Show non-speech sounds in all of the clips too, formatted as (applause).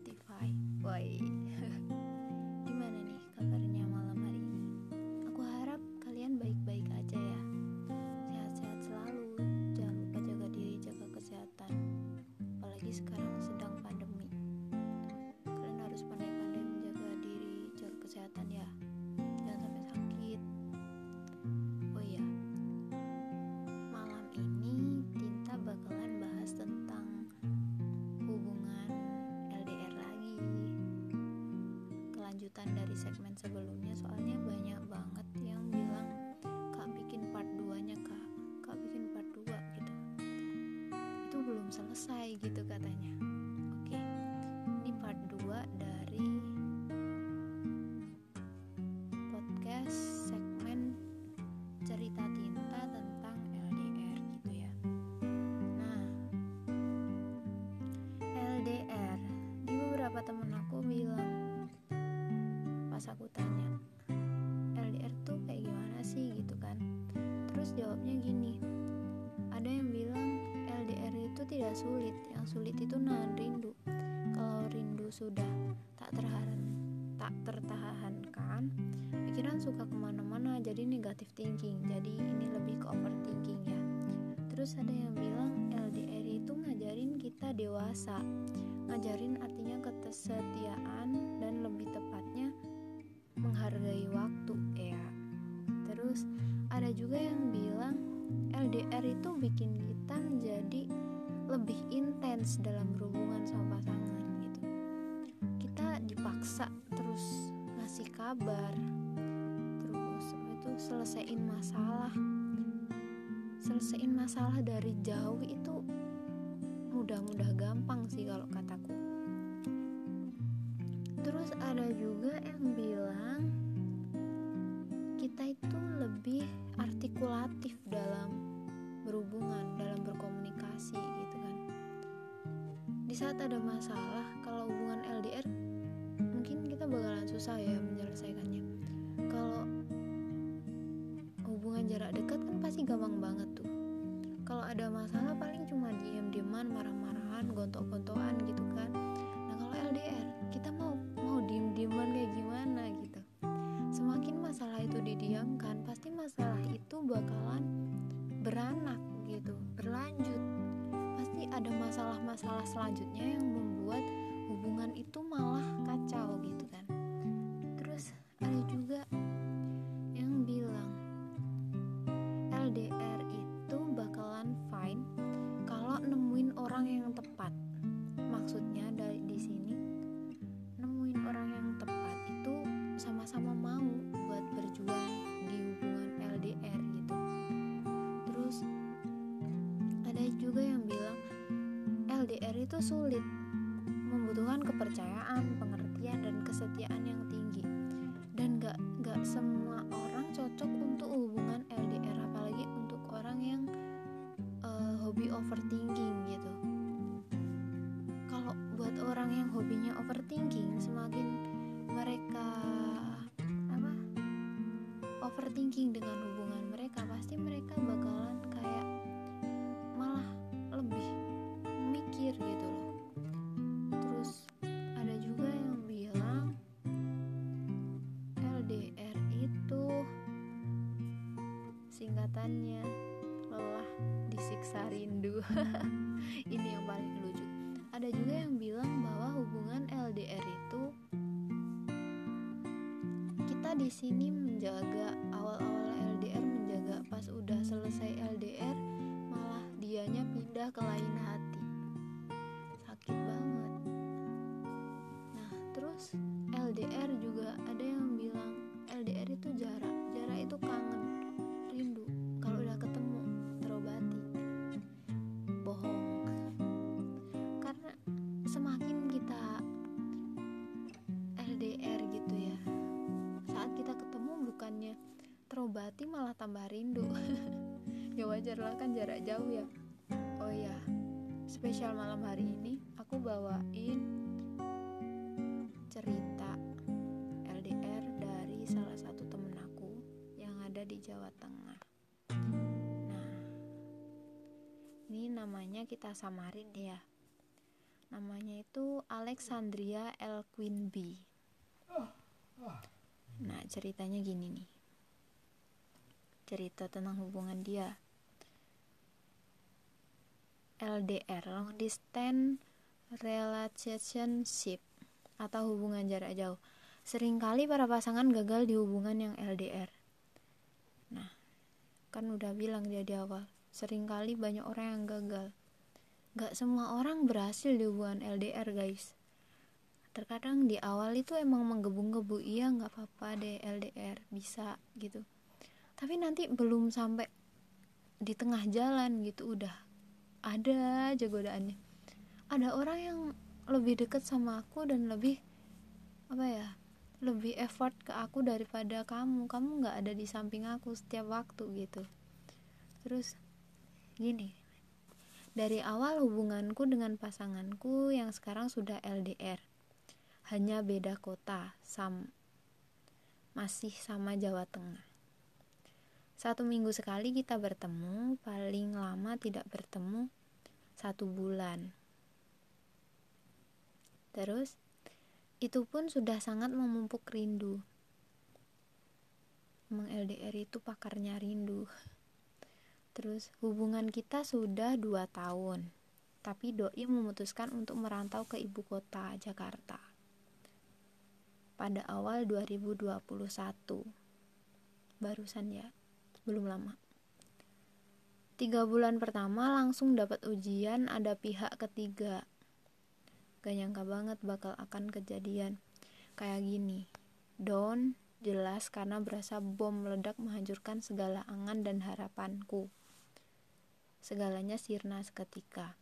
Spotify. Bye. Segmen sebelumnya soalnya banyak banget yang bilang kak bikin part 2 nya kak. Kak bikin part 2 gitu. Itu belum selesai gitu katanya pas aku tanya LDR tuh kayak gimana sih? Gitu kan. Terus jawabnya gini ada yang bilang LDR itu tidak sulit yang sulit itu nahan rindu. Kalau rindu sudah tak tertahan tak tertahankan pikiran suka ke mana-mana jadi negatif thinking. Jadi ini lebih ke overthinking ya. Terus ada yang bilang LDR itu ngajarin kita dewasa. Ngajarin artinya kesetiaan dan lebih tepatnya ya. Terus ada juga yang bilang LDR itu bikin kita menjadi lebih intens dalam berhubungan sama pasangan gitu. Kita dipaksa terus ngasih kabar terus itu selesaiin masalah. Selesaiin masalah dari jauh itu mudah-mudah gampang sih kalau kataku. Terus ada juga yang bilang saat ada masalah kalau hubungan LDR mungkin kita bakalan susah ya menyelesaikannya. Kalau hubungan jarak dekat kan pasti gampang banget tuh. Kalau ada masalah paling cuma diem-dieman marah-marahan gontok-gontokan gitu kan selanjutnya sulit. Membutuhkan kepercayaan pengertian dan kesetiaan yang tinggi. Dan gak gak semua orang cocok untuk hubungan LDR apalagi untuk orang yang eh, hobi overthinking gitu. Kalau buat orang yang hobinya overthinking semakin mereka apa overthinking dengan singkatannya lelah disiksa rindu. (laughs) Ini yang paling lucu. Ada juga yang bilang bahwa hubungan LDR itu kita di sini menjaga awal-awal LDR menjaga. Pas udah selesai LDR malah dianya pindah ke lain hati. Sakit banget. Nah terus LDR juga ada yang bilang LDR itu jarak. Jarak itu kangen lah kan jarak jauh ya. Oh ya spesial malam hari ini aku bawain cerita LDR dari salah satu temen aku yang ada di Jawa Tengah. Nah ini namanya kita samarin ya. Namanya itu Alexandria L. Quinby nah ceritanya gini nih. Cerita tentang hubungan dia LDR long distance relationship atau hubungan jarak jauh. Seringkali para pasangan gagal di hubungan yang LDR nah kan udah bilang dia di awal sering kali banyak orang yang gagal. Gak semua orang berhasil di hubungan LDR guys. Terkadang di awal itu emang menggebu-gebu iya nggak apa-apa deh LDR bisa gitu. Tapi nanti belum sampai di tengah jalan gitu udah ada aja godaannya. Ada orang yang lebih deket sama aku dan lebih apa ya lebih effort ke aku daripada kamu. Kamu nggak ada di samping aku setiap waktu gitu. Terus gini dari awal hubunganku dengan pasanganku yang sekarang sudah LDR hanya beda kota, sam masih sama Jawa Tengah. Satu minggu sekali kita bertemu, paling lama tidak bertemu satu bulan. Terus, itu pun sudah sangat memumpuk rindu. Emang LDR itu pakarnya rindu. Terus, hubungan kita sudah dua tahun. Tapi Doi memutuskan untuk merantau ke ibu kota, Jakarta pada awal 2021 barusan ya belum lama. Tiga bulan pertama langsung dapat ujian ada pihak ketiga. Gak nyangka banget bakal akan kejadian. Kayak gini Don jelas karena berasa bom meledak menghancurkan segala angan dan harapanku. Segalanya sirna seketika.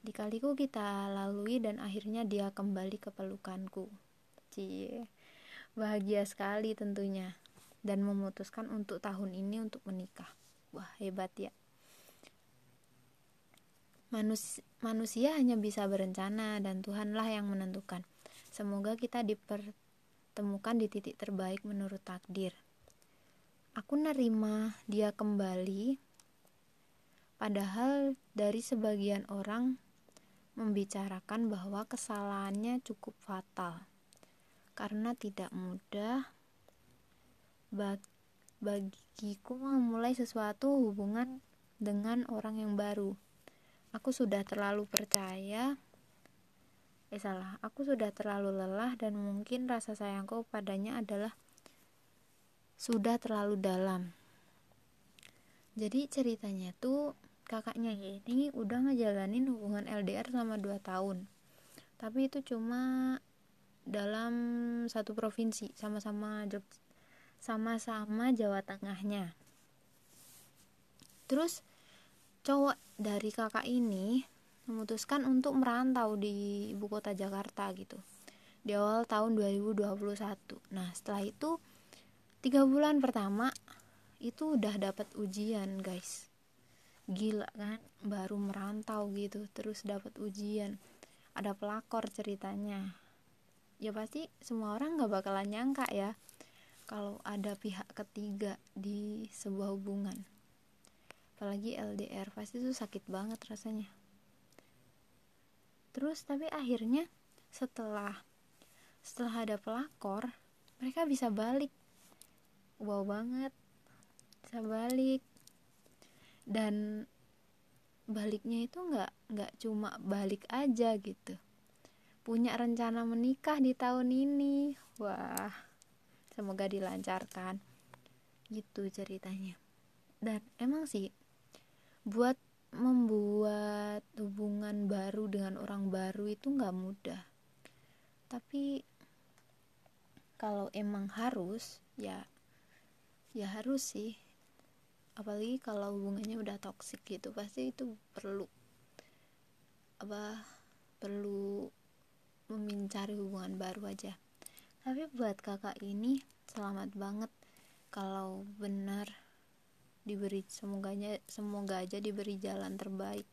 Dikaliku kita lalui dan akhirnya dia kembali ke pelukanku. Cie. Bahagia sekali tentunya dan memutuskan untuk tahun ini untuk menikah. Wah, hebat ya. Manus manusia hanya bisa berencana dan Tuhanlah yang menentukan. Semoga kita dipertemukan di titik terbaik menurut takdir. Aku nerima dia kembali Padahal dari sebagian orang membicarakan bahwa kesalahannya cukup fatal karena tidak mudah bagiku memulai sesuatu hubungan dengan orang yang baru. Aku sudah terlalu percaya eh salah, aku sudah terlalu lelah dan mungkin rasa sayangku padanya adalah sudah terlalu dalam. Jadi ceritanya tuh kakaknya ini udah ngejalanin hubungan LDR selama 2 tahun. Tapi itu cuma dalam satu provinsi sama-sama sama-sama Jawa Tengahnya. Terus cowok dari kakak ini memutuskan untuk merantau di ibu kota Jakarta gitu. Di awal tahun 2021 nah setelah itu tiga bulan pertama itu udah dapat ujian guys. Gila kan? Baru merantau gitu terus dapat ujian. Ada pelakor ceritanya. Ya pasti semua orang nggak bakalan nyangka ya kalau ada pihak ketiga di sebuah hubungan. Apalagi LDR pasti itu sakit banget rasanya. Terus tapi akhirnya setelah setelah ada pelakor mereka bisa balik. Wow banget bisa balik. Dan baliknya itu nggak nggak cuma balik aja gitu. Punya rencana menikah di tahun ini. Wah semoga dilancarkan. Gitu ceritanya. Dan emang sih buat membuat hubungan baru dengan orang baru itu nggak mudah. Tapi kalau emang harus ya ya harus sih. Apalagi kalau hubungannya udah toksik gitu pasti itu perlu apa perlu mencari hubungan baru aja tapi buat kakak ini selamat banget kalau benar diberi semoganya semoga aja diberi jalan terbaik.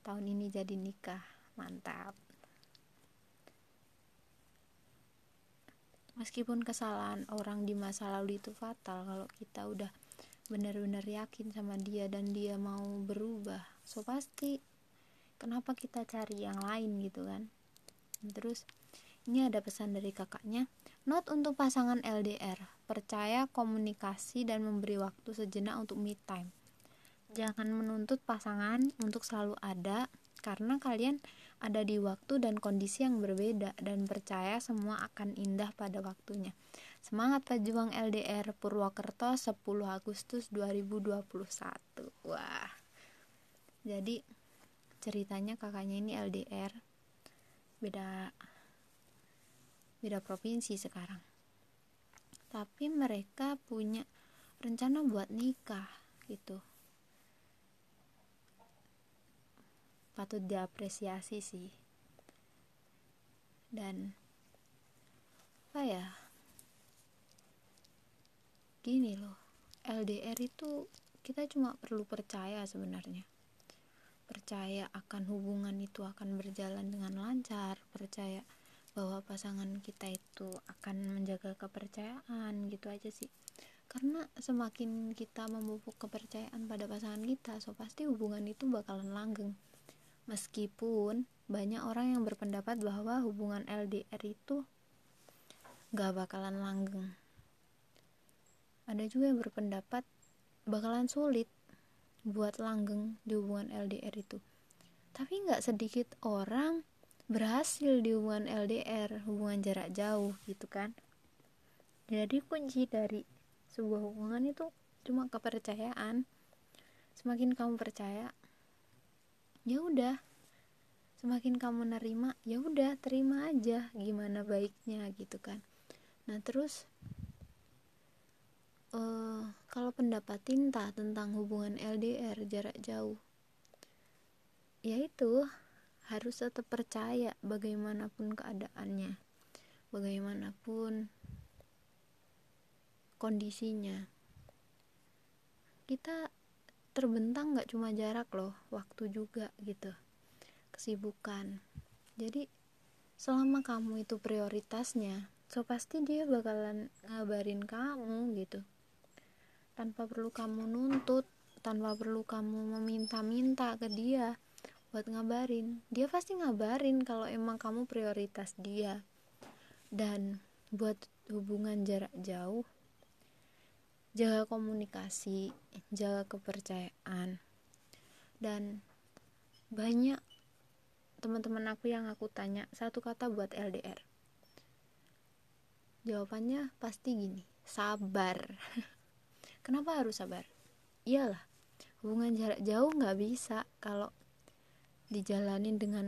Tahun ini jadi nikah mantap. Meskipun kesalahan orang di masa lalu itu fatal kalau kita udah benar-benar yakin sama dia dan dia mau berubah so pasti kenapa kita cari yang lain gitu kan? Terus ini ada pesan dari kakaknya Not untuk pasangan LDR, percaya komunikasi dan memberi waktu sejenak untuk me time. Jangan menuntut pasangan untuk selalu ada, karena kalian ada di waktu dan kondisi yang berbeda dan percaya semua akan indah pada waktunya. Semangat pejuang LDR Purwokerto 10 Agustus 2021. Wah. Jadi ceritanya kakaknya ini LDR beda beda provinsi sekarang. Tapi mereka punya rencana buat nikah gitu. Patut diapresiasi sih. Dan apa ya gini loh LDR itu kita cuma perlu percaya sebenarnya. Percaya akan hubungan itu akan berjalan dengan lancar percaya bahwa pasangan kita itu akan menjaga kepercayaan gitu aja sih. Karena semakin kita memupuk kepercayaan pada pasangan kita so pasti hubungan itu bakalan langgeng. Meskipun banyak orang yang berpendapat bahwa hubungan LDR itu gak bakalan langgeng. Ada juga yang berpendapat bakalan sulit buat langgeng di hubungan LDR itu. Tapi nggak sedikit orang berhasil di hubungan LDR hubungan jarak jauh gitu kan. Jadi kunci dari sebuah hubungan itu cuma kepercayaan. Semakin kamu percaya ya udah. Semakin kamu nerima ya udah terima aja gimana baiknya gitu kan. Nah terus uh, kalau pendapat Tinta tentang hubungan LDR jarak jauh yaitu harus tetap percaya bagaimanapun keadaannya bagaimanapun kondisinya. Kita terbentang nggak cuma jarak loh waktu juga gitu kesibukan. Jadi selama kamu itu prioritasnya so pasti dia bakalan ngabarin kamu gitu. Tanpa perlu kamu nuntut tanpa perlu kamu meminta-minta ke dia buat ngabarin. Dia pasti ngabarin kalau emang kamu prioritas dia. Dan buat hubungan jarak jauh jaga komunikasi jaga kepercayaan. Dan banyak teman-teman aku yang aku tanya satu kata buat LDR jawabannya pasti gini sabar. (laughs) Kenapa harus sabar? Iyalah hubungan jarak jauh nggak bisa kalau dijalanin dengan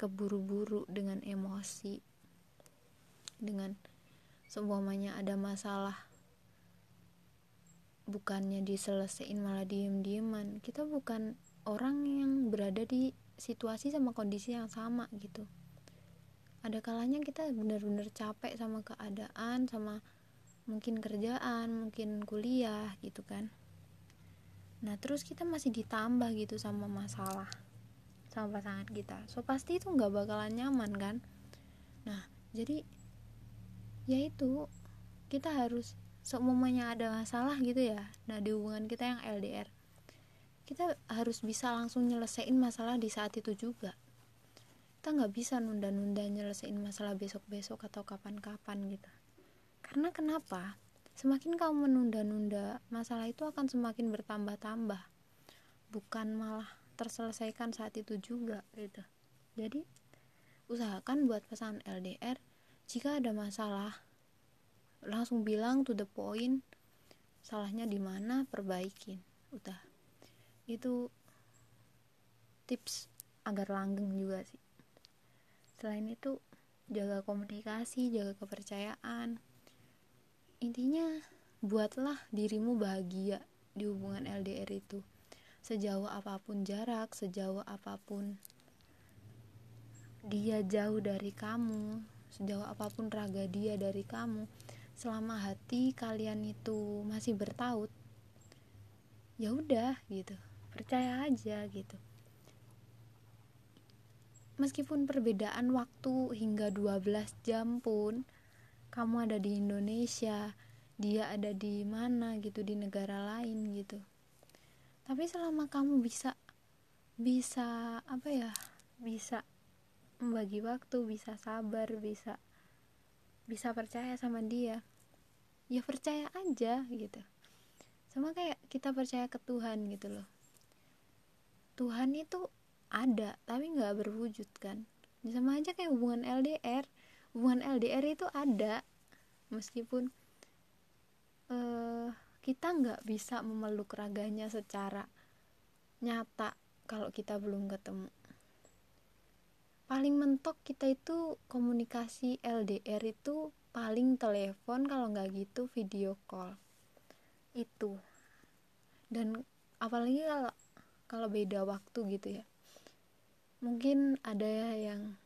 keburu-buru dengan emosi dengan seumpamanya ada masalah. Bukannya diselesaikan malah diem-dieman. Kita bukan orang yang berada di situasi sama kondisi yang sama gitu. Ada kalanya kita benar-benar capek sama keadaan sama mungkin kerjaan mungkin kuliah gitu kan. Nah terus kita masih ditambah gitu sama masalah sama pasangan kita. So pasti itu nggak bakalan nyaman kan? Nah jadi ya itu kita harus seumumnya ada masalah gitu ya. Nah di hubungan kita yang LDR kita harus bisa langsung nyelesain masalah di saat itu juga. Kita nggak bisa nunda-nunda nyelesain masalah besok-besok atau kapan-kapan gitu. Karena kenapa? Semakin kamu menunda-nunda masalah itu akan semakin bertambah-tambah. Bukan malah terselesaikan saat itu juga gitu. Jadi usahakan buat pesan LDR jika ada masalah langsung bilang to the point salahnya di mana perbaikin. Udah. Itu tips agar langgeng juga sih. Selain itu jaga komunikasi jaga kepercayaan. Intinya buatlah dirimu bahagia di hubungan LDR itu sejauh apa pun jarak, sejauh apa pun dia jauh dari kamu, sejauh apa pun raga dia dari kamu, selama hati kalian itu masih bertaut, ya udah gitu, percaya aja gitu. Meskipun perbedaan waktu hingga 12 jam pun kamu ada di Indonesia, dia ada di mana gitu di negara lain gitu tapi selama kamu bisa bisa apa ya bisa membagi waktu bisa sabar bisa bisa percaya sama dia ya percaya aja gitu. Sama kayak kita percaya ke Tuhan gitu loh. Tuhan itu ada tapi nggak berwujud kan. Ya sama aja kayak hubungan LDR hubungan LDR itu ada meskipun uh, kita nggak bisa memeluk raganya secara nyata kalau kita belum ketemu. Paling mentok kita itu komunikasi LDR itu paling telepon kalau nggak gitu video call. Itu. Dan apalagi kalau kalau beda waktu gitu ya. Mungkin ada yang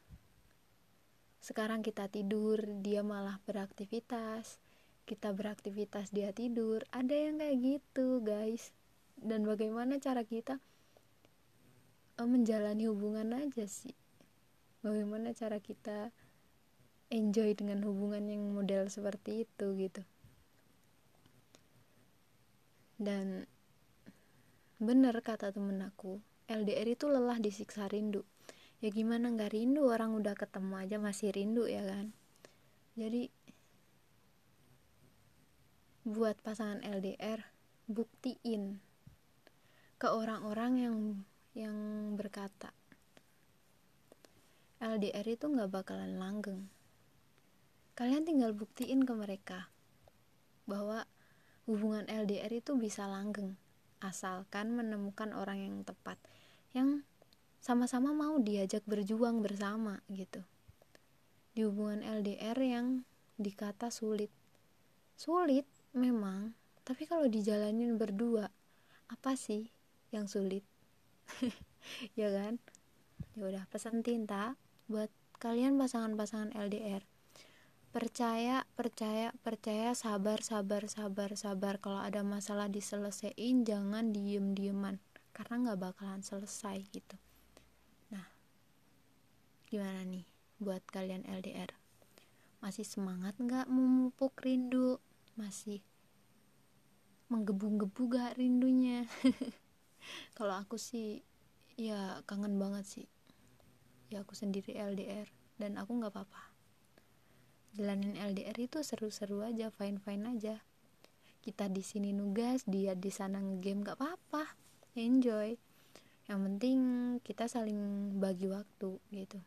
sekarang kita tidur dia malah beraktivitas kita beraktivitas dia tidur. Ada yang kayak gitu guys. Dan bagaimana cara kita uh, menjalani hubungan aja sih? Bagaimana cara kita enjoy dengan hubungan yang model seperti itu gitu. Dan bener kata temen aku LDR itu lelah disiksa rindu. Ya gimana nggak rindu orang udah ketemu aja masih rindu ya kan? Jadi buat pasangan LDR buktiin ke orang-orang yang yang berkata LDR itu nggak bakalan langgeng. Kalian tinggal buktiin ke mereka bahwa hubungan LDR itu bisa langgeng asalkan menemukan orang yang tepat yang sama-sama mau diajak berjuang bersama gitu. Di hubungan LDR yang dikata sulit sulit memang tapi kalau dijalanin berdua apa sih yang sulit? (laughs) Ya kan? Ya udah pesan tinta buat kalian pasangan-pasangan LDR percaya percaya percaya sabar sabar sabar sabar. Kalau ada masalah diselesaikan jangan diem dieman karena nggak bakalan selesai gitu. Nah gimana nih buat kalian LDR masih semangat nggak memupuk rindu masih menggebu-gebu gak rindunya. (laughs) Kalau aku sih ya kangen banget sih. Ya aku sendiri LDR dan aku nggak apa-apa. Jalanin LDR itu seru-seru aja fine fine aja. Kita di sini nugas dia di sana ngegame gak apa-apa. Enjoy. Yang penting kita saling bagi waktu gitu.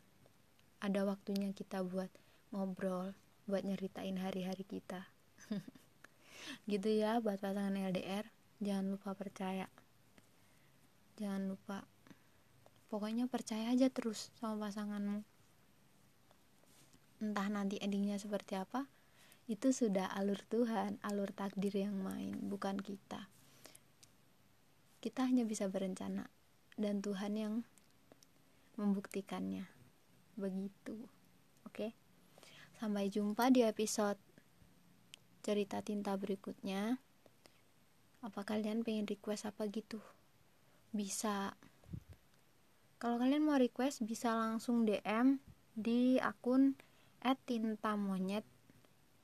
Ada waktunya kita buat ngobrol buat nyeritain hari-hari kita (laughs) gitu ya buat pasangan LDR jangan lupa percaya. Jangan lupa. Pokoknya percaya aja terus sama pasanganmu. Entah nanti endingnya seperti apa itu sudah alur Tuhan alur takdir yang main bukan kita. Kita hanya bisa berencana dan Tuhan yang membuktikannya. Begitu. Oke? Sampai jumpa di episode cerita tinta berikutnya. Apa kalian pengen request apa gitu? Bisa. Kalau kalian mau request bisa langsung DM di akun at tinta monyet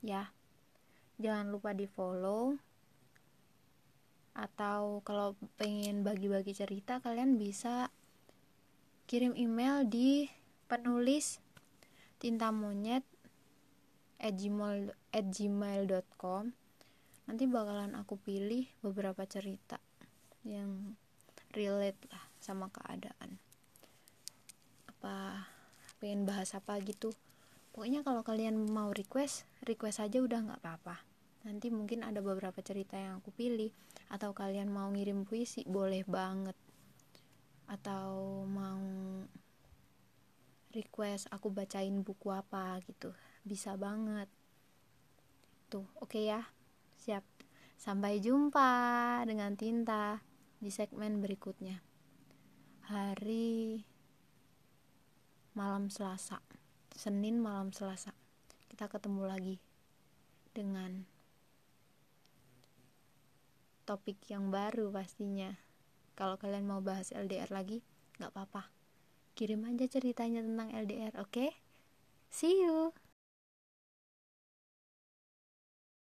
ya. Jangan lupa di follow atau kalau pengen bagi-bagi cerita kalian bisa kirim email di penulis tinta gmail.com nanti bakalan aku pilih beberapa cerita yang relate lah sama keadaan. Apa pengen bahas apa gitu. Pokoknya kalau kalian mau request request aja udah nggak apa-apa. Nanti mungkin ada beberapa cerita yang aku pilih. Atau kalian mau ngirim puisi boleh banget. Atau mau request aku bacain buku apa gitu bisa banget. Tuh oke okay ya. Siap. Sampai jumpa dengan tinta di segmen berikutnya. Hari malam selasa. Senin malam Selasa. Kita ketemu lagi dengan topik yang baru pastinya. Kalau kalian mau bahas LDR lagi nggak apa-apa. Kirim aja ceritanya tentang LDR oke? Okay? see you